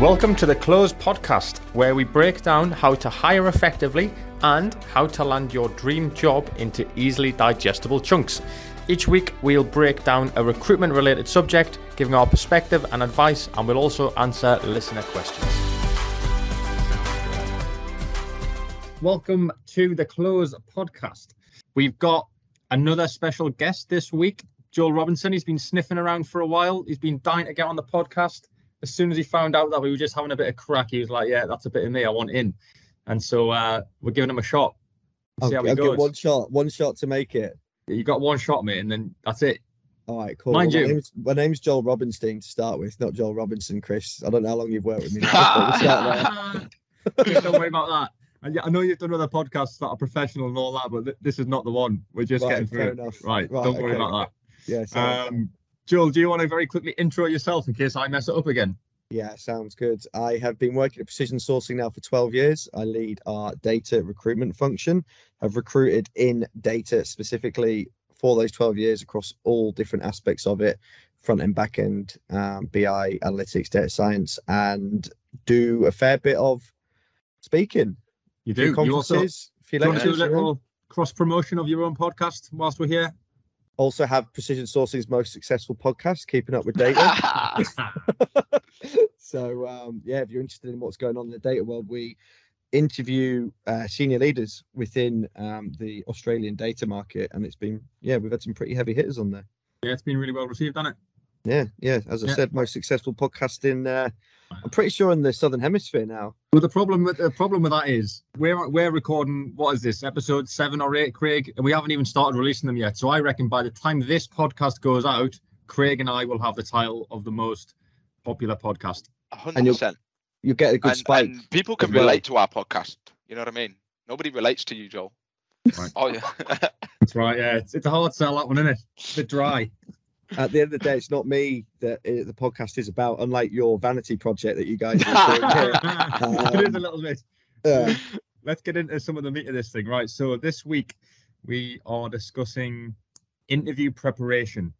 Welcome to the Close Podcast, where we break down how to hire effectively and how to land your dream job into easily digestible chunks. Each week, we'll break down a recruitment related subject, giving our perspective and advice, and we'll also answer listener questions. Welcome to the Close Podcast. We've got another special guest this week, Joel Robinson. He's been sniffing around for a while, he's been dying to get on the podcast as soon as he found out that we were just having a bit of crack, he was like, "Yeah, that's a bit of me. I want in." And so uh, we're giving him a shot. See I'll, how I'll get one shot, one shot to make it. You got one shot, mate, and then that's it. All right, cool. Mind well, you, my name's, my name's, Joel Robinstein to start with, not Joel Robinson, Kris. I don't know how long you've worked with me. Now, don't worry about that. And I know you've done other podcasts that are professional and all that, but th- this is not the one. We're just right, getting through. Enough. Right, right, don't okay. worry about that. Yeah. Um, Joel, do you want to very quickly intro yourself in case I mess it up again? Yeah, sounds good. I have been working at Precision Sourcing now for 12 years. I lead our data recruitment function. Have recruited in data specifically for those 12 years across all different aspects of it front end, back end, um, BI, analytics, data science, and do a fair bit of speaking. You do. Conferences. You also, if you, do you want to do a little cross promotion of your own podcast whilst we're here? Also have Precision Sourcing's most successful podcast, Keeping Up with Data. so, um, yeah, if you're interested in what's going on in the data world, we interview uh, senior leaders within um, the Australian data market, and it's been, yeah, we've had some pretty heavy hitters on there. Yeah, it's been really well received, hasn't it? Yeah, yeah. As I yeah. said, most successful podcast in uh, I'm pretty sure in the southern hemisphere now. Well, the problem with the problem with that is we're we're recording what is this episode seven or eight, Craig, and we haven't even started releasing them yet. So I reckon by the time this podcast goes out, Craig and I will have the title of the most popular podcast. hundred percent. You get a good and, spike. And people can relate to our podcast. You know what I mean? Nobody relates to you, Joel. Right. Oh yeah. That's right. Yeah, it's, it's a hard sell that one, isn't it? It's a bit dry at the end of the day, it's not me that it, the podcast is about, unlike your vanity project that you guys are doing. Um, it is a little bit. Uh, Let's get into some of the meat of this thing, right? So this week we are discussing interview preparation.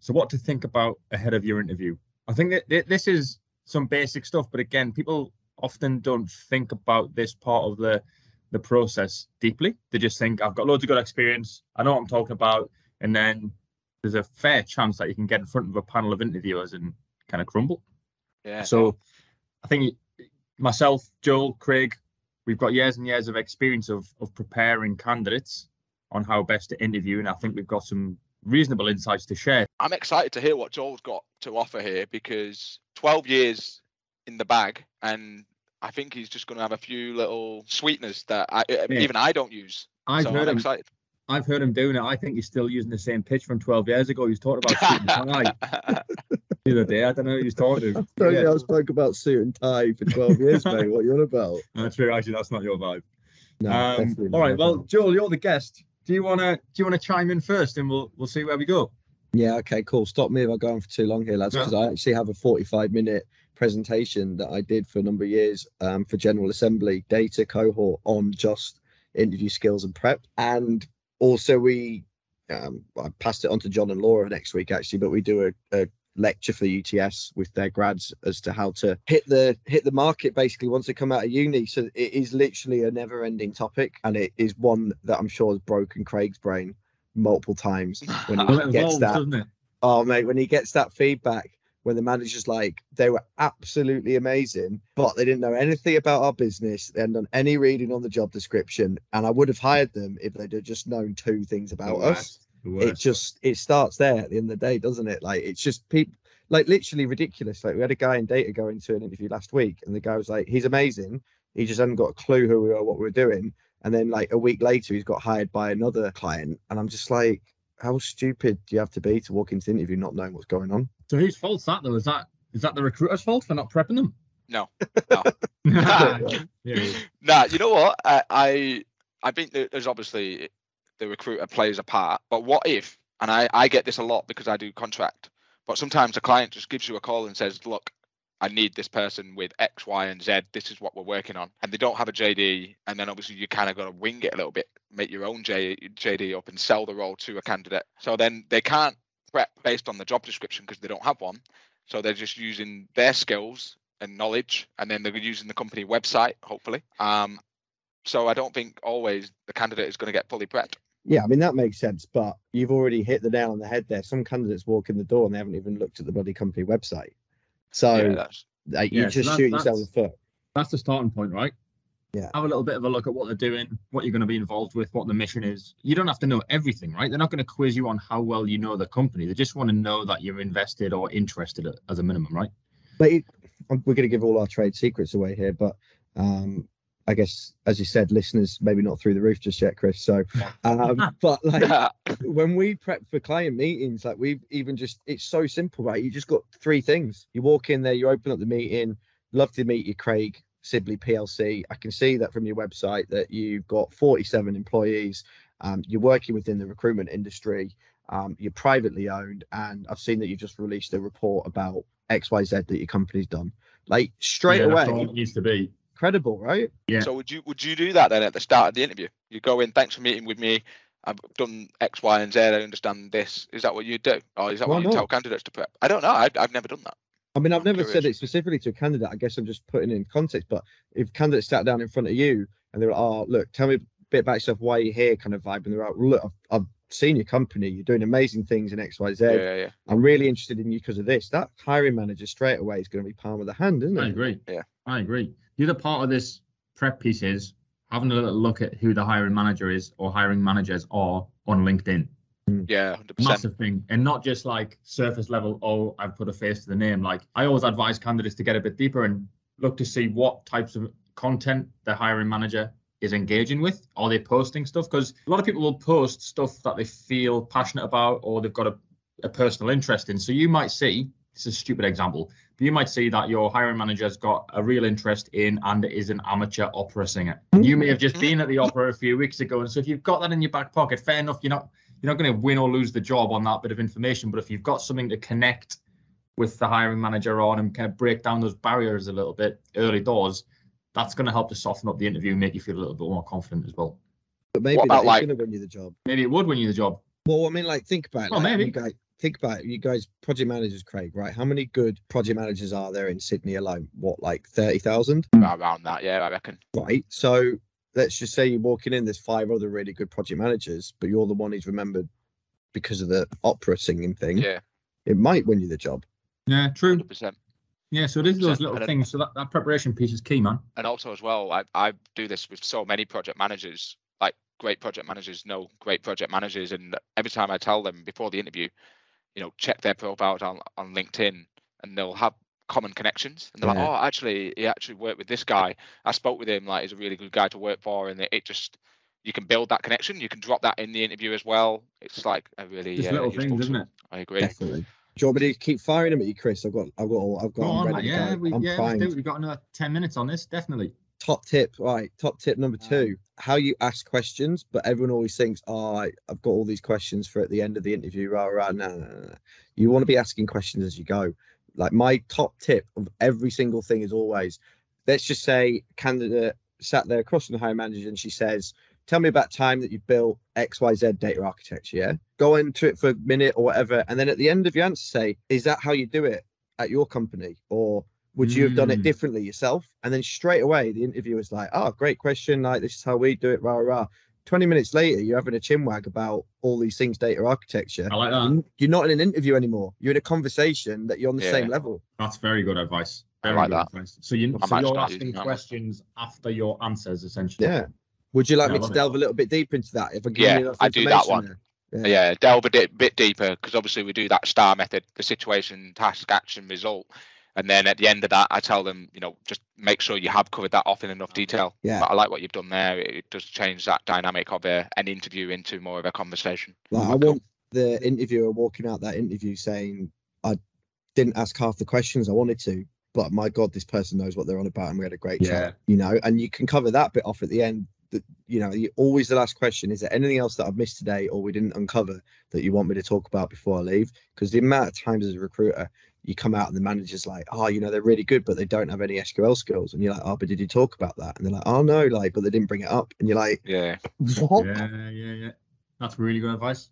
So what to think about ahead of your interview. I think that this is some basic stuff, but again, people often don't think about this part of the the process deeply. They just think I've got loads of good experience. I know what I'm talking about, and then there's a fair chance that you can get in front of a panel of interviewers and kind of crumble. Yeah. So I think myself, Joel, Craig, we've got years and years of experience of of preparing candidates on how best to interview, and I think we've got some reasonable insights to share. I'm excited to hear what Joel's got to offer here because 12 years in the bag, and I think he's just going to have a few little sweeteners that I, yeah. even I don't use. I've so heard I'm him. Excited. I've heard him doing it. I think he's still using the same pitch from 12 years ago. He's talking about suit and tie the other day. I don't know who he's talking to. I, yeah. I spoke about suit and tie for 12 years, mate. What are you on about? That's true. Actually, that's not your vibe. No, um, all right. Well, Joel, you're the guest. Do you wanna do you wanna chime in first, and we'll we'll see where we go. Yeah. Okay. Cool. Stop me if I go on for too long here, lads, because yeah. I actually have a 45 minute presentation that I did for a number of years um, for General Assembly data cohort on just interview skills and prep. And also we um, I passed it on to John and Laura next week actually, but we do a, a lecture for UTS with their grads as to how to hit the hit the market basically once they come out of uni. So it is literally a never ending topic, and it is one that I'm sure has broken Craig's brain multiple times when he gets that. Oh mate, when he gets that feedback when the manager's like, they were absolutely amazing, but they didn't know anything about our business. They hadn't done any reading on the job description. And I would have hired them if they'd have just known two things about us. It just it starts there at the end of the day, doesn't it? Like it's just people like literally ridiculous. Like we had a guy in data go into an interview last week, and the guy was like, He's amazing. He just hadn't got a clue who we are, what we we're doing. And then like a week later, he's got hired by another client. And I'm just like, how stupid do you have to be to walk into the interview not knowing what's going on? So whose fault's that though? Is that is that the recruiter's fault for not prepping them? No, no. yeah. Nah, you know what? I, I I think there's obviously the recruiter plays a part, but what if? And I I get this a lot because I do contract. But sometimes a client just gives you a call and says, "Look, I need this person with X, Y, and Z. This is what we're working on. And they don't have a JD. And then obviously you kind of got to wing it a little bit, make your own J, JD up and sell the role to a candidate. So then they can't prep based on the job description because they don't have one. So they're just using their skills and knowledge, and then they're using the company website, hopefully. Um, so I don't think always the candidate is going to get fully prepped. Yeah, I mean that makes sense, but you've already hit the nail on the head there. Some candidates walk in the door and they haven't even looked at the bloody company website. So yeah, like, you yeah, just so shoot yourself in the foot. That's the starting point, right? Yeah. Have a little bit of a look at what they're doing, what you're going to be involved with, what the mission is. You don't have to know everything, right? They're not going to quiz you on how well you know the company. They just want to know that you're invested or interested as a minimum, right? But it, we're going to give all our trade secrets away here, but um, I guess, as you said, listeners maybe not through the roof just yet, Kris. So, um, but like when we prep for client meetings, like we've even just it's so simple, right? You just got three things. You walk in there, you open up the meeting. Love to meet you, Craig Sibley PLC. I can see that from your website that you've got 47 employees. Um, you're working within the recruitment industry. Um, you're privately owned, and I've seen that you've just released a report about X, Y, Z that your company's done. Like straight yeah, away, it needs to be credible, right? Yeah. So would you would you do that then at the start of the interview? You go in, thanks for meeting with me. I've done X, Y, and Z. I understand this. Is that what you do, or is that Why what you not? tell candidates to prep? I don't know. I, I've never done that. I mean, I've I'm never curious. said it specifically to a candidate. I guess I'm just putting in context. But if candidates sat down in front of you and they were, like, "Oh, look, tell me a bit about yourself. Why you're here?" Kind of vibe, and they're like, "Look, I've, I've seen your company. You're doing amazing things in X, Y, Z. Yeah, yeah. I'm really interested in you because of this." That hiring manager straight away is going to be palm of the hand, isn't it? I agree. Yeah, I agree. The other part of this prep piece is having a little look at who the hiring manager is or hiring managers are on LinkedIn. Hmm. Yeah, 100%. massive thing, and not just like surface level. Oh, I've put a face to the name. Like I always advise candidates to get a bit deeper and look to see what types of content the hiring manager is engaging with. Are they posting stuff? Because a lot of people will post stuff that they feel passionate about or they've got a, a personal interest in. So you might see this is a stupid example, but you might see that your hiring manager's got a real interest in and is an amateur opera singer. You may have just been at the opera a few weeks ago, and so if you've got that in your back pocket, fair enough. You're not you're not going to win or lose the job on that bit of information. But if you've got something to connect with the hiring manager on and kind of break down those barriers a little bit early doors, that's going to help to soften up the interview and make you feel a little bit more confident as well. But maybe that's like, going to win you the job. Maybe it would win you the job. Well, I mean, like think about it. Well, like, maybe. You guys, think about it. You guys, project managers, Craig, right? How many good project managers are there in Sydney alone? What, like thirty thousand? Around that, yeah, I reckon. Right. So let's just say you're walking in. There's five other really good project managers, but you're the one who's remembered because of the opera singing thing. Yeah. It might win you the job. Yeah, true. 100%. Yeah, so there's those little things. So that, that preparation piece is key, man. And also as well, I, I do this with so many project managers. Like great project managers know great project managers, and every time I tell them before the interview, you know, check their profiles on on LinkedIn, and they'll have common connections, and they're yeah. like, oh, actually, he actually worked with this guy. I spoke with him. Like, he's a really good guy to work for, and it, it just you can build that connection. You can drop that in the interview as well. It's like a really uh, little things, isn't it? I agree. Definitely. Do you want me to keep firing them at you, Kris? I've got, I've got, I've got. On, ready yeah, we, I'm yeah, we've got another ten minutes on this, definitely. Top tip, right? Top tip number um, two: how you ask questions. But everyone always thinks, "Oh, I've got all these questions for at the end of the interview." Rah rah. No, no, no. You want to be asking questions as you go. Like my top tip of every single thing is always, let's just say, candidate sat there across from the hiring manager, and she says, tell me about time that you built XYZ data architecture. Yeah. Go into it for a minute or whatever. And then at the end of your answer, say, is that how you do it at your company? Or would you have done it hmm. differently yourself? And then straight away, the interviewer is like, oh, great question. Like, this is how we do it. Rah, rah. 20 minutes later, you're having a chinwag about all these things, data architecture. I like that. You're not in an interview anymore. You're in a conversation that you're on the yeah. same level. That's very good advice. Very I like that. Advice. So, you, so you're asking questions after your answers, essentially. Yeah. Would you like yeah, me to delve a little bit deeper into that? If I give yeah, I do that one. Yeah. yeah. delve a bit, bit deeper because obviously we do that star method, the situation, task, action, result. And then at the end of that, I tell them, you know, just make sure you have covered that off in enough detail. Yeah. But I like what you've done there. It does change that dynamic of a, an interview into more of a conversation. Like, I want the interviewer walking out that interview saying, I didn't ask half the questions I wanted to, but my God, this person knows what they're on about and we had a great yeah. chat, you know, and you can cover that bit off at the end that you know always the last question is there anything else that i've missed today or we didn't uncover that you want me to talk about before i leave? Because the amount of times as a recruiter you come out and the manager's like oh you know they're really good but they don't have any sql skills. And you're like oh but did you talk about that? And they're like oh no like but they didn't bring it up. And you're like yeah. What? yeah yeah yeah. That's really good advice.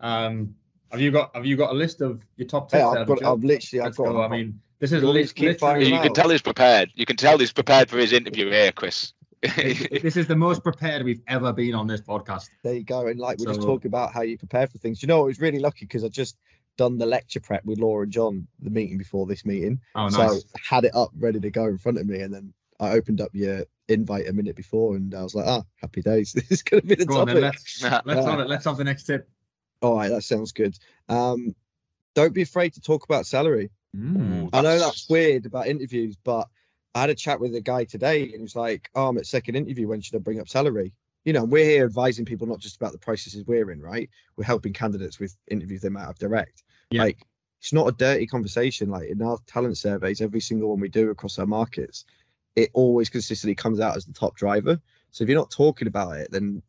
Um have you got have you got a list of your top tips yeah, I've, got, I've literally Let's I've got go. I mean This is li- literally, you can tell he's prepared. You can tell he's prepared for his interview here, Kris. This is the most prepared we've ever been on this podcast. There you go. And like we so, just talking about how you prepare for things. You know, I was really lucky because I just done the lecture prep with Laura and John the meeting before this meeting. Oh, nice. So had it up ready to go in front of me, and then I opened up your invite a minute before, and I was like, "Ah, happy days! This is going to be the go topic." On, let's let's have it. Let's have the next tip. All right, that sounds good. Um, don't be afraid to talk about salary. Mm, I know that's weird about interviews, but I had a chat with a guy today, and he was like, "Oh, I'm at second interview. When should I bring up salary?" You know, we're here advising people not just about the processes we're in, right? We're helping candidates with interviews they might have direct. Yeah. Like, it's not a dirty conversation. Like in our talent surveys, every single one we do across our markets, it always consistently comes out as the top driver. So if you're not talking about it, then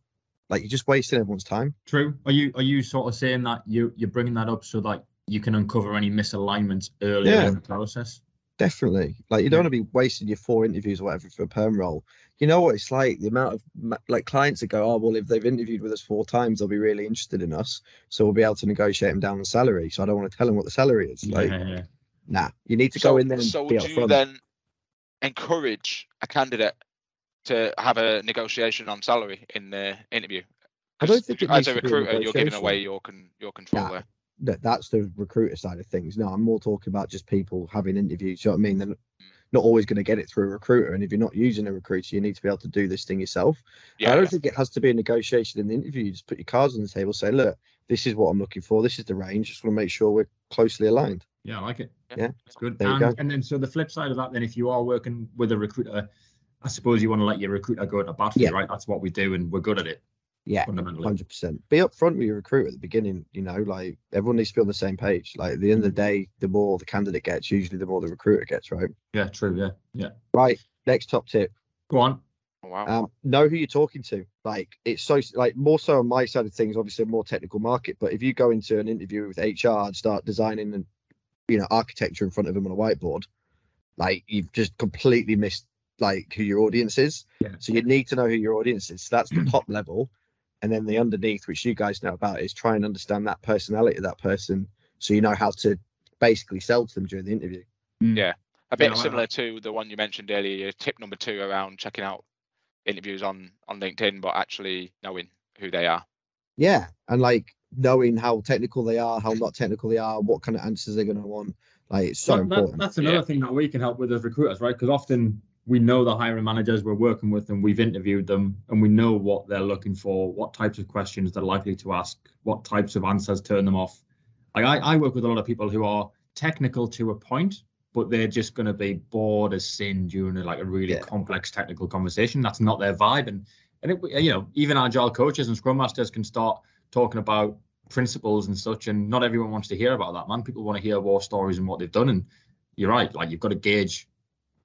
like you're just wasting everyone's time. True. Are you are you sort of saying that you you're bringing that up so that you can uncover any misalignments earlier yeah, in the process? Definitely. Like you don't want to be wasting your four interviews or whatever for a perm role. You know what it's like? The amount of like clients that go, oh well, if they've interviewed with us four times, they'll be really interested in us, so we'll be able to negotiate them down the salary. So I don't want to tell them what the salary is. Like, yeah, yeah. nah, you need to so, go in there. And so be would you then encourage a candidate to have a negotiation on salary in the interview? I don't think as a recruiter, you're giving away your con- your control nah, there that that's the recruiter side of things. No, I'm more talking about just people having interviews. You know what I mean? They're mm. not always going to get it through a recruiter. And if you're not using a recruiter, you need to be able to do this thing yourself. Yeah, I don't yeah. think it has to be a negotiation in the interview. You just put your cards on the table, say, look, this is what I'm looking for. This is the range. Just want to make sure we're closely aligned. Yeah, I like it. Yeah, it's good. There and, you go. and then so the flip side of that, then if you are working with a recruiter, I suppose you want to let your recruiter go to bat for yeah. you, right? That's what we do, and we're good at it. Yeah, hundred percent. Be upfront with your recruiter at the beginning. You know, like everyone needs to be on the same page. Like at the end of the day, the more the candidate gets, usually the more the recruiter gets, right? Yeah, true. Yeah, yeah. Right. Next top tip. Go on. Oh, wow. Um, know who you're talking to. Like it's so like more so on my side of things, obviously a more technical market. But if you go into an interview with HR and start designing and you know architecture in front of them on a whiteboard, like you've just completely missed like who your audience is. Yeah. So you need to know who your audience is. So that's the top level and then the underneath which you guys know about is try and understand that personality of that person. So you know how to basically sell to them during the interview. Mm. yeah. A bit yeah, similar to the one you mentioned earlier tip number two around checking out interviews on on linkedin but actually knowing who they are. Yeah and like knowing how technical they are how not technical they are what kind of answers they're going to want. Like it's so that, important. that's another yeah. thing that we can help with as recruiters right? Because often we know the hiring managers we're working with them we've interviewed them and we know what they're looking for what types of questions they're likely to ask what types of answers turn them off. Like I, I work with a lot of people who are technical to a point but they're just going to be bored as sin during a, like a really yeah. complex technical conversation. That's not their vibe and and it, you know even agile coaches and scrum masters can start talking about principles and such and not everyone wants to hear about that man. People want to hear war stories and what they've done and you're right like you've got to gauge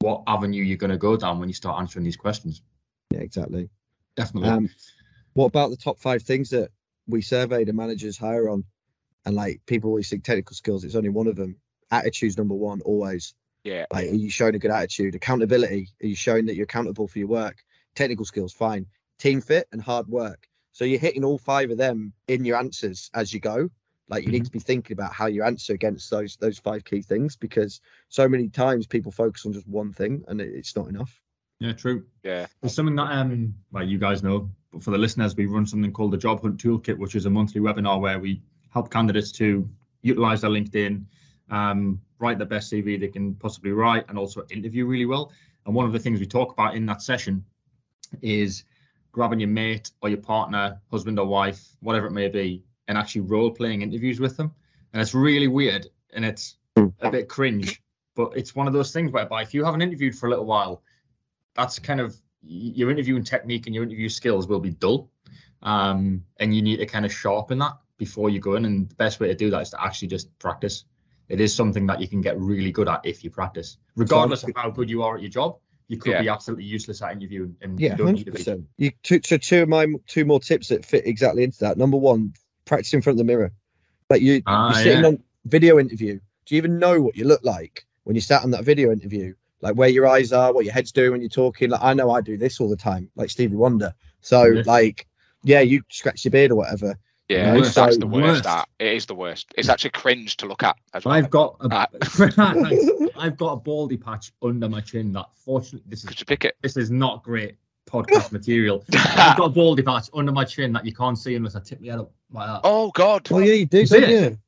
what avenue you're going to go down when you start answering these questions. Yeah, exactly. Definitely. Um, what about the top five things that we surveyed the managers hire on? And like people always think technical skills, it's only one of them. Attitude's number one, always. Yeah. Like, are you showing a good attitude? Accountability, are you showing that you're accountable for your work? Technical skills, fine. Team fit and hard work. So you're hitting all five of them in your answers as you go. Like you mm-hmm. need to be thinking about how you answer against those those five key things because so many times people focus on just one thing and it, it's not enough. Yeah, true. Yeah. There's something that um well you guys know, but for the listeners, we run something called the Job Hunt Toolkit, which is a monthly webinar where we help candidates to utilize their LinkedIn, um, write the best CV they can possibly write, and also interview really well. And one of the things we talk about in that session is grabbing your mate or your partner, husband or wife, whatever it may be, and actually role playing interviews with them. And it's really weird and it's a bit cringe, but it's one of those things whereby if you haven't interviewed for a little while, that's kind of your interviewing technique and your interview skills will be dull. Um, and you need to kind of sharpen that before you go in. And the best way to do that is to actually just practice. It is something that you can get really good at if you practice, regardless of how good you are at your job. You could yeah. be absolutely useless at interviewing, and yeah, you don't 100%. need to be. You two, so two of my two more tips that fit exactly into that. Number one, practice in front of the mirror. Like you, ah, you're sitting yeah. on video interview. Do you even know what you look like when you sat on that video interview? Like where your eyes are, what your head's doing when you're talking. Like I know I do this all the time, like Stevie Wonder. So like, yeah, you scratch your beard or whatever. Yeah, worst. that's the worst. That it is the worst. It's actually cringe to look at. As well. I've got a, I've got a baldy patch under my chin. That fortunately, this is Could you pick it? This is not great podcast material. I've got a baldy patch under my chin that you can't see unless I tip my head up like that. Oh God! Oh yeah, you do, don't you?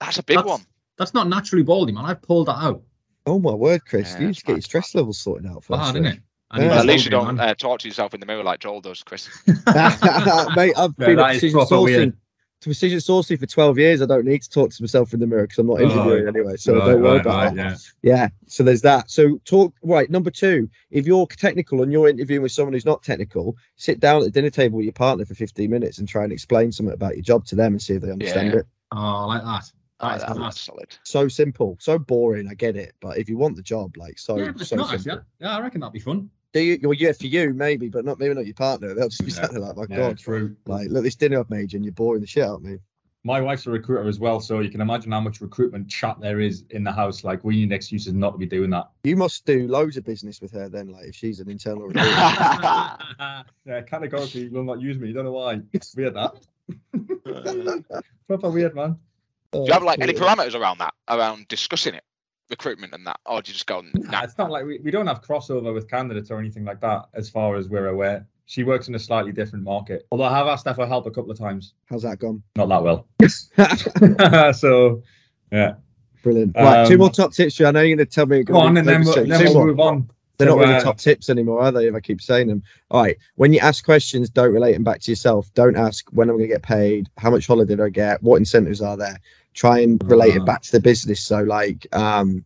That's a big that's, one. That's not naturally baldy, man. I've pulled that out. Oh my word, Kris! Yeah, you need to get your stress levels sorted out first. Hard, isn't it? Yeah. At least you don't uh, talk to yourself in the mirror like Joel does, Kris. Mate, I've been a precision sourcing, precision sourcing for 12 years. I don't need to talk to myself in the mirror because I'm not oh, interviewing anyway. So right, don't worry right, about right, that. Yeah. yeah. So there's that. So talk right. Number two, if you're technical and you're interviewing with someone who's not technical, sit down at the dinner table with your partner for 15 minutes and try and explain something about your job to them and see if they understand yeah. it. Oh, I like that. That oh, that's solid. So simple, so boring. I get it, but if you want the job, like so, yeah, but so nice, yeah. yeah, I reckon that'd be fun. Do you? Well, yeah, for you maybe, but not maybe not your partner. They'll just be yeah. like, "My yeah, God, true." Like, look, this dinner I've made you, and you're boring the shit out of me. My wife's a recruiter as well, so you can imagine how much recruitment chat there is in the house. Like, we need excuses not to be doing that. You must do loads of business with her then, like if she's an internal recruiter. yeah, categorically will not use me. You don't know why. It's weird that. Proper weird, man. Oh, do you have like any parameters around that, around discussing it, recruitment and that, or do you just go? Nah? It's not like we, we don't have crossover with candidates or anything like that, as far as we're aware. She works in a slightly different market. Although I have asked her for help a couple of times. How's that gone? Not that well. so, yeah. Brilliant. Right, um, two more top tips. I know you're going to tell me. Go on, and then, we'll, then we'll move on. They're not really top tips anymore, are they? If I keep saying them. All right. When you ask questions, don't relate them back to yourself. Don't ask when I'm going to get paid, how much holiday did I get, what incentives are there try and relate it ah. back to the business. So like um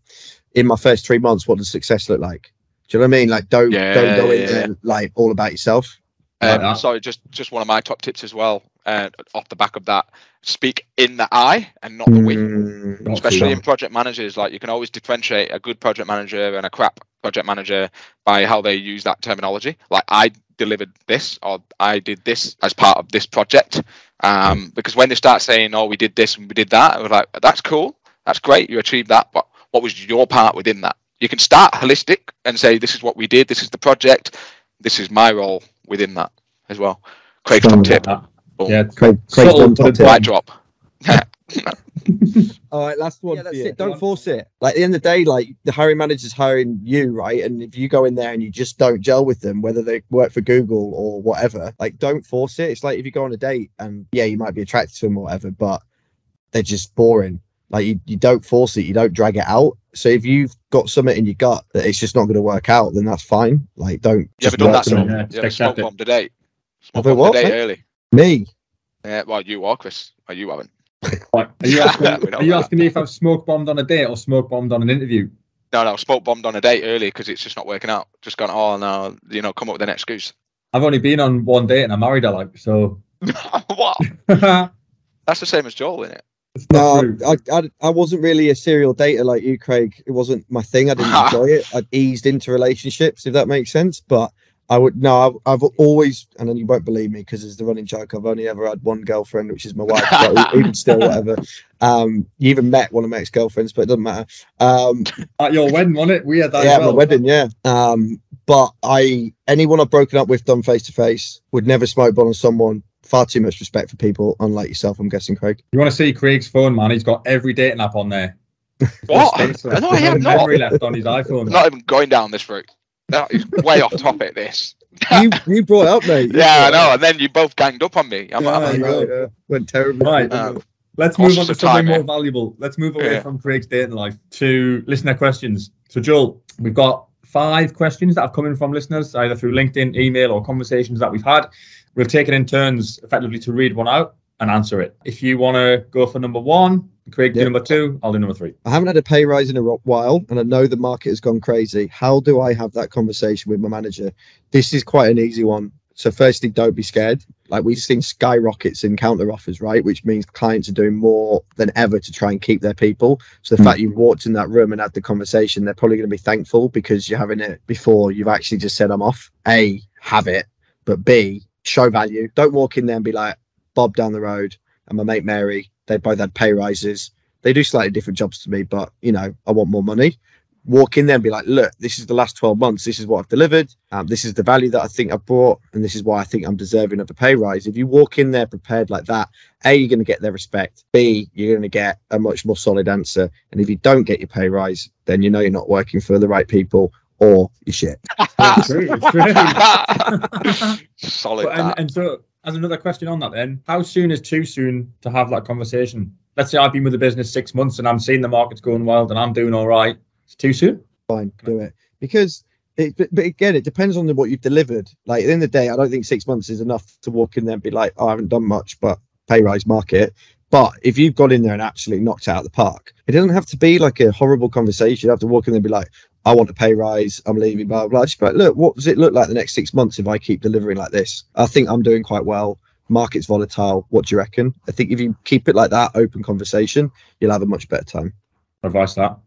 in my first three months, what does success look like? Do you know what I mean? Like don't yeah, don't go in there like all about yourself. Um, sorry, just just one of my top tips as well. Uh, off the back of that, speak in the I and not the we. Mm, Especially in project managers, like you can always differentiate a good project manager and a crap project manager by how they use that terminology. Like I delivered this or I did this as part of this project. Um, because when they start saying, "Oh, we did this and we did that," we're like, "That's cool, that's great, you achieved that," but what was your part within that? You can start holistic and say, "This is what we did. This is the project. This is my role within that as well." Craig's top tip. Yeah, Craig, Craig's top tip. drop. All right, last one. Yeah, that's it. Don't force it. Like at the end of the day, like the hiring manager's hiring you, right? And if you go in there and you just don't gel with them, whether they work for Google or whatever, like don't force it. It's like if you go on a date and yeah, you might be attracted to them or whatever, but they're just boring. Like you, you don't force it, you don't drag it out. So if you've got something in your gut that it's just not going to work out, then that's fine. Like don't. You ever done that? Smoke, yeah, you ever smoke bomb today? Smoke bomb? Today early. Me. Yeah, well, you are, Kris. Or you haven't. Are you asking, are you asking me if I've smoke bombed on a date or smoke bombed on an interview? No, no, smoke bombed on a date early because it's just not working out. Just gone, oh no, you know, come up with an excuse. I've only been on one date and I'm married her, like so. what? That's the same as Joel, isn't it? No, I, I, I wasn't really a serial dater like you, Craig. It wasn't my thing. I didn't enjoy it. I eased into relationships, if that makes sense. But I would no, I've, I've always, and then you won't believe me because it's the running joke. I've only ever had one girlfriend, which is my wife. but even still, whatever. Um, you even met one of my ex girlfriends, but it doesn't matter. Um, at your wedding, wasn't it? We had that. Yeah, well. my wedding. Yeah. Um, but I, anyone I've broken up with, done face to face, would never smoke bomb on someone. Far too much respect for people, unlike yourself. I'm guessing, Craig. You want to see Craig's phone, man? He's got every dating app on there. What? no, I have not. left on his iPhone. not even going down this route. That is way off topic. This. you you brought up, mate. You yeah, I know. And then you both ganged up on me. I'm, yeah, I'm, yeah. Went terrible. Right. Um, Let's move on to something more valuable. Let's move away yeah. from Craig's dating life to listener questions. So, Joel, we've got five questions that have come in from listeners, either through LinkedIn, email, or conversations that we've had. We've taken in turns effectively to read one out and answer it. If you want to go for number one, Craig, yep. do number two. I'll do number three. I haven't had a pay rise in a while, and I know the market has gone crazy. How do I have that conversation with my manager? This is quite an easy one. So, firstly, don't be scared. Like we've seen skyrockets in counter offers, right? Which means clients are doing more than ever to try and keep their people. So the mm. fact you walked in that room and had the conversation, they're probably going to be thankful because you're having it before you've actually just said I'm off. A, have it, but B, show value. Don't walk in there and be like, Bob down the road and my mate Mary, they both had pay rises. They do slightly different jobs to me, but you know, I want more money. walk in there and be like, look, this is the last 12 months. This is what I've delivered. Um, this is the value that I think I've brought. And this is why I think I'm deserving of a pay rise. If you walk in there prepared like that, A, you're going to get their respect. B, you're going to get a much more solid answer. And if you don't get your pay rise, then you know you're not working for the right people or you're shit. It's true, it's true. Solid. But, and, and so, as another question on that, then, how soon is too soon to have that conversation? Let's say I've been with the business six months and I'm seeing the market's going wild and I'm doing all right. It's too soon. Fine, do it because. It, but, but again, it depends on the, what you've delivered. Like at the end of the day, I don't think six months is enough to walk in there and be like, oh, I haven't done much, but pay rise market. But if you've got in there and actually knocked out the park, it doesn't have to be like a horrible conversation. You have to walk in there and be like, I want a pay rise. I'm leaving. Blah blah. blah. Just like, look, what does it look like the next six months if I keep delivering like this? I think I'm doing quite well. Market's volatile. What do you reckon? I think if you keep it like that, open conversation, you'll have a much better time. Advice that.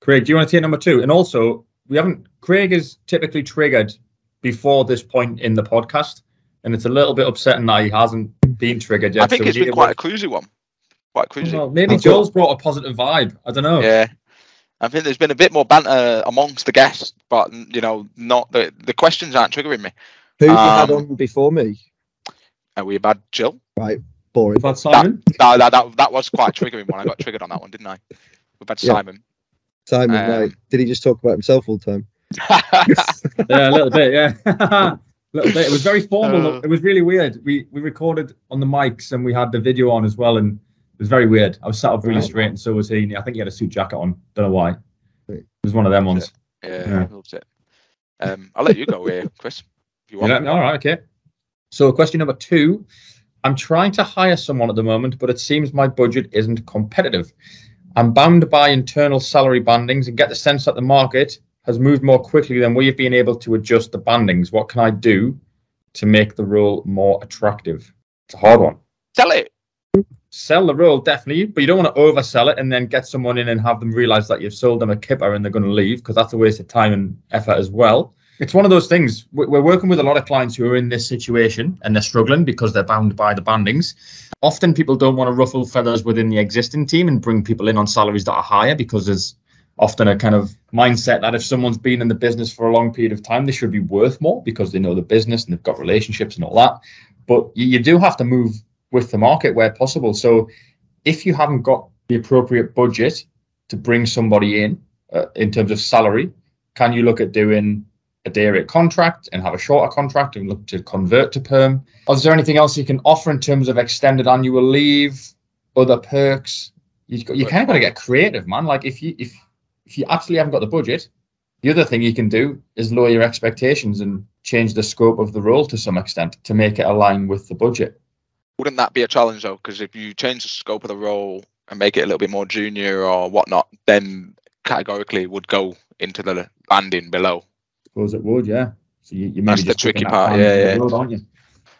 Craig, do you want to take number two? And also, we haven't. Craig is typically triggered before this point in the podcast, and it's a little bit upsetting that he hasn't been triggered yet. I think so it's been quite a cruisy one. Quite cruisy. Well, maybe Joel's brought a positive vibe. I don't know. Yeah. I think there's been a bit more banter amongst the guests, but you know, not the the questions aren't triggering me. Who um, you had on before me? Uh, we had Jill. Right, boring. We've had Simon. That, that, that, that was quite triggering one. I got triggered on that one, didn't I? We've had yeah. Simon. Simon, um, right. Did he just talk about himself all the time? yeah, a little bit, yeah. a little bit. It was very formal. Uh, it was really weird. We we recorded on the mics and we had the video on as well, and it was very weird. I was sat up really straight, and so was he. I think he had a suit jacket on. Don't know why. It was one of them ones. Yeah, yeah. I loved it. Um, I'll let you go here, Kris. If you want. Yeah, all right, okay. So, question number two. I'm trying to hire someone at the moment, but it seems my budget isn't competitive. I'm bound by internal salary bandings and get the sense that the market has moved more quickly than we've been able to adjust the bandings. What can I do to make the role more attractive? It's a hard one. Sell it sell the role definitely, but you don't want to oversell it and then get someone in and have them realize that you've sold them a kipper and they're going to leave because that's a waste of time and effort as well. It's one of those things. We're working with a lot of clients who are in this situation and they're struggling because they're bound by the bandings. Often people don't want to ruffle feathers within the existing team and bring people in on salaries that are higher because there's often a kind of mindset that if someone's been in the business for a long period of time, they should be worth more because they know the business and they've got relationships and all that. But you, do have to move with the market where possible. So if you haven't got the appropriate budget to bring somebody in uh, in terms of salary, can you look at doing a day rate contract and have a shorter contract and look to convert to perm? Or is there anything else you can offer in terms of extended annual leave, other perks? You you kind of got to get creative, man. Like if you if if you absolutely haven't got the budget, the other thing you can do is lower your expectations and change the scope of the role to some extent to make it align with the budget wouldn't that be a challenge though? Because if you change the scope of the role and make it a little bit more junior or whatnot, then categorically would go into the banding below. I suppose it would, yeah. So you, you That's the tricky part, yeah, yeah. Road, aren't you?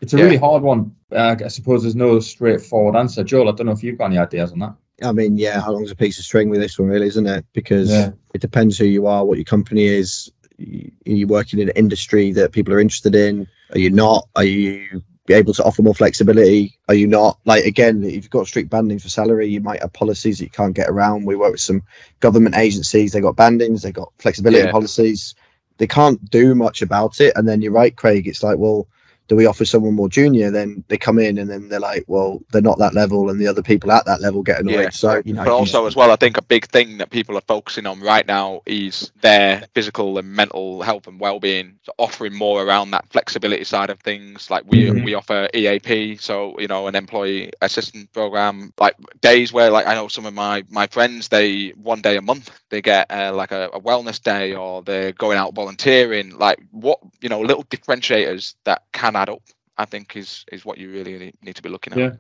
It's a yeah. really hard one. Uh, I suppose there's no straightforward answer. Joel, I don't know if you've got any ideas on that. I mean, yeah, how long's a piece of string with this one, really, isn't it? Because yeah. it depends who you are, what your company is. Are you working in an industry that people are interested in? Are you not? Are you be able to offer more flexibility? Are you not like again? If you've got strict banding for salary, you might have policies that you can't get around. We work with some government agencies; They've got bandings, They've got flexibility yeah. policies. They can't do much about it. And then you're right, Craig. It's like, well, do we offer someone more junior? Then they come in and then they're like, well, they're not that level, and the other people at that level get annoyed. Yeah. So you know, but also as well, I think a big thing that people are focusing on right now is their physical and mental health and well-being. So offering more around that flexibility side of things, like we mm-hmm. we offer EAP, so you know, an employee assistance program, like days where like I know some of my my friends, they one day a month they get uh, like a, a wellness day or they're going out volunteering. Like what you know, little differentiators that can add up. I think is is what you really need to be looking at. Yeah.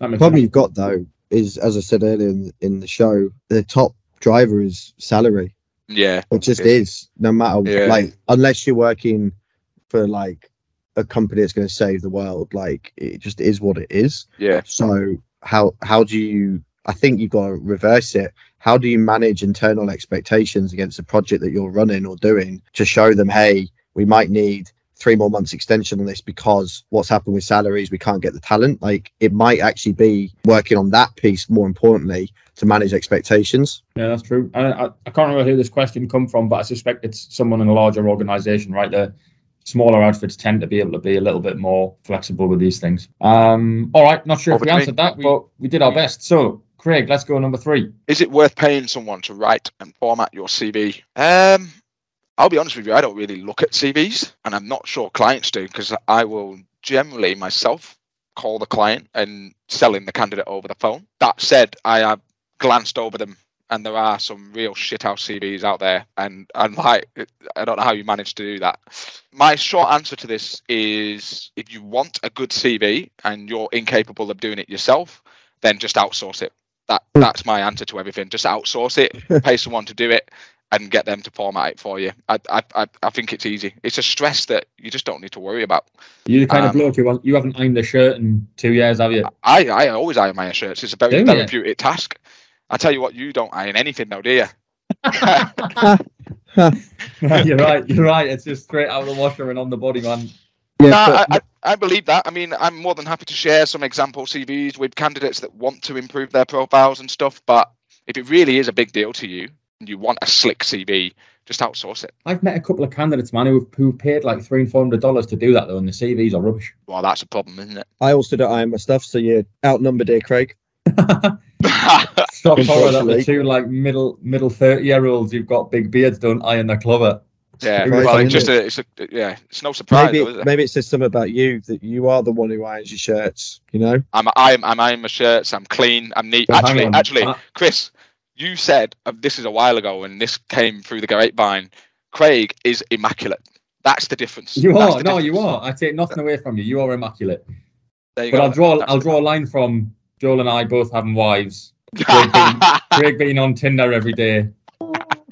The problem you've got though is, as I said earlier in, in the show, the top driver is salary. Yeah, it just is. No matter yeah. like, unless you're working for like a company that's going to save the world, like it just is what it is. Yeah. So how how do you? I think you've got to reverse it. How do you manage internal expectations against a project that you're running or doing to show them, hey, we might need three more months extension on this because what's happened with salaries, we can't get the talent. Like it might actually be working on that piece more importantly to manage expectations. Yeah, that's true. I, I, I can't remember who this question come from, but I suspect it's someone in a larger organization, right? The smaller outfits tend to be able to be a little bit more flexible with these things. Um, all right, not sure Over if we answered that, but we did our best. So Craig, let's go number three. Is it worth paying someone to write and format your CV? Um, I'll be honest with you, I don't really look at CVs, and I'm not sure clients do because I will generally myself call the client and selling the candidate over the phone. That said, I have glanced over them and there are some real shithouse CVs out there, and and like I don't know how you manage to do that. My short answer to this is: if you want a good CV and you're incapable of doing it yourself, then just outsource it. That hmm. that's my answer to everything. Just outsource it, pay someone to do it, and get them to format it for you. I I I think it's easy. It's a stress that you just don't need to worry about. You're the kind um, of bloke who. You haven't ironed a shirt in two years, have you? I I always iron my shirts. It's a very do therapeutic you? task. I tell you what, you don't iron anything though, do you? you're right. You're right. It's just straight out of the washer and on the body, man. Yeah, no, but, I, I, I, believe that. I mean, I'm more than happy to share some example CVs with candidates that want to improve their profiles and stuff. But if it really is a big deal to you and you want a slick CV, just outsource it. I've met a couple of candidates, man, who who paid like three and four hundred dollars to do that though, and the CVs are rubbish. Well, that's a problem, isn't it? I also don't iron my stuff, so you're outnumbered here, Craig. Stop horror that the two like middle middle thirty year olds who've got big beards don't iron their clover. Yeah, well, it's just a, it's a, yeah, it's no surprise. Maybe, though, it? maybe it says something about you that you are the one who irons your shirts. You know, I'm I'm I'm ironing my shirts. I'm clean. I'm neat. actually, actually, uh, Chris, you said uh, this is a while ago, and this came through the grapevine. Craig is immaculate. That's the difference. You are. No, difference. you are. I take nothing away from you. You are immaculate. There you but go. I'll draw. That's I'll draw a line from Joel and I both having wives. Craig being, Craig being on Tinder every day.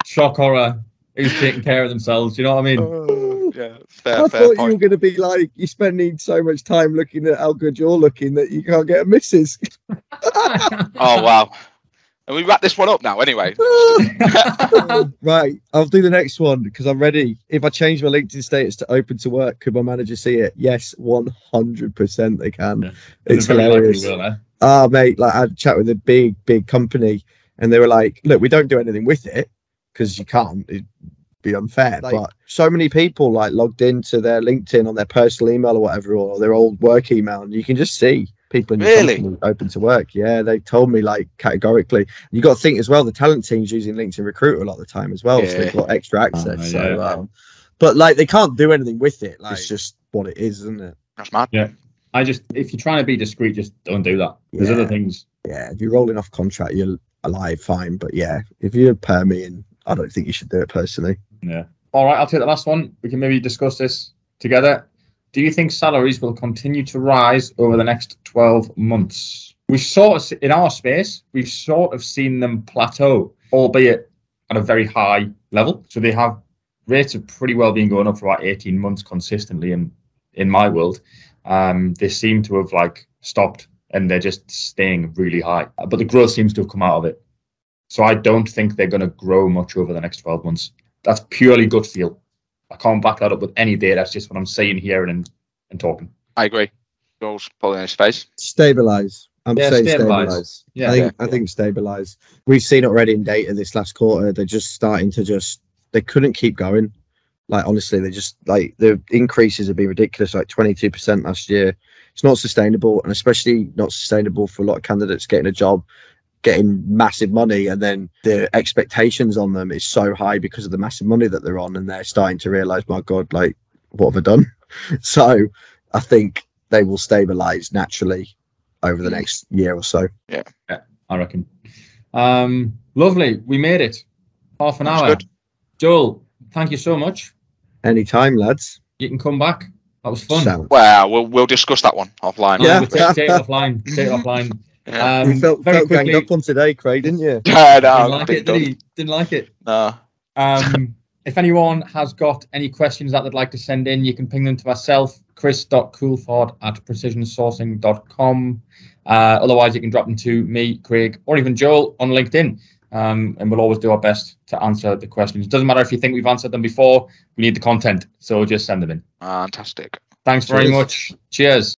Shock horror who's taking care of themselves. You know what I mean? Uh, yeah, fair, I fair thought point. you were going to be like you're spending so much time looking at how good you're looking that you can't get a missus. oh wow! And we wrap this one up now, anyway. right, I'll do the next one because I'm ready. If I change my LinkedIn status to open to work, could my manager see it? Yes, 100% they can. Yeah. It's hilarious. Ah, eh? oh, mate, like I chat with a big, big company, and they were like, "Look, we don't do anything with it." because you can't. It'd be unfair. Like, but so many people like logged into their LinkedIn on their personal email or whatever, or their old work email, and you can just see people in really open to work. Yeah, they told me like categorically. You got to think as well. The talent team's using LinkedIn Recruiter a lot of the time as well, yeah. so they've got extra access. Oh, so, yeah. um, but like they can't do anything with it. Like, it's just what it is, isn't it? That's mad. Yeah. I just, if you're trying to be discreet, just don't do that. There's yeah. other things. Yeah, if you're rolling off contract, you're alive, fine. But yeah, if you're permitting I don't think you should do it personally. Yeah. All right, I'll take the last one. We can maybe discuss this together. Do you think salaries will continue to rise over the next 12 months? We've sort of, in our space, we've sort of seen them plateau, albeit at a very high level. So they have rates have pretty well been going up for about 18 months consistently in, in my world. Um, they seem to have like stopped and they're just staying really high. But the growth seems to have come out of it. So I don't think they're going to grow much over the next 12 months. That's purely gut feel. I can't back that up with any data. That's just what I'm saying here and and talking. I agree. Joel's pulling his face. Stabilize. I'm yeah, saying stabilize. stabilize. Yeah, I think yeah. I think stabilize. We've seen it already in data this last quarter. They're just starting to just they couldn't keep going. Like honestly, they just like the increases have been ridiculous, like 22% last year. It's not sustainable, and especially not sustainable for a lot of candidates getting a job getting massive money and then the expectations on them is so high because of the massive money that they're on and they're starting to realize my god like what have i done so i think they will stabilize naturally over the next year or so yeah yeah i reckon um lovely we made it half an That's hour good. joel thank you so much anytime lads you can come back that was fun. Sound. Well, we'll we'll discuss that one offline. Yeah, take, take it offline. Take it offline. Yeah. Um, you felt, very felt quickly, ganged up on today, Craig, didn't you? Yeah, no, didn't like it, did he? Didn't like it. No. Um, if anyone has got any questions that they'd like to send in, you can ping them to myself, chris.coulthard at precisionsourcing.com. Uh, otherwise, you can drop them to me, Craig, or even Joel on LinkedIn. Um, and we'll always do our best to answer the questions. It doesn't matter if you think we've answered them before, we need the content. So just send them in. Fantastic. Thanks very much. Cheers.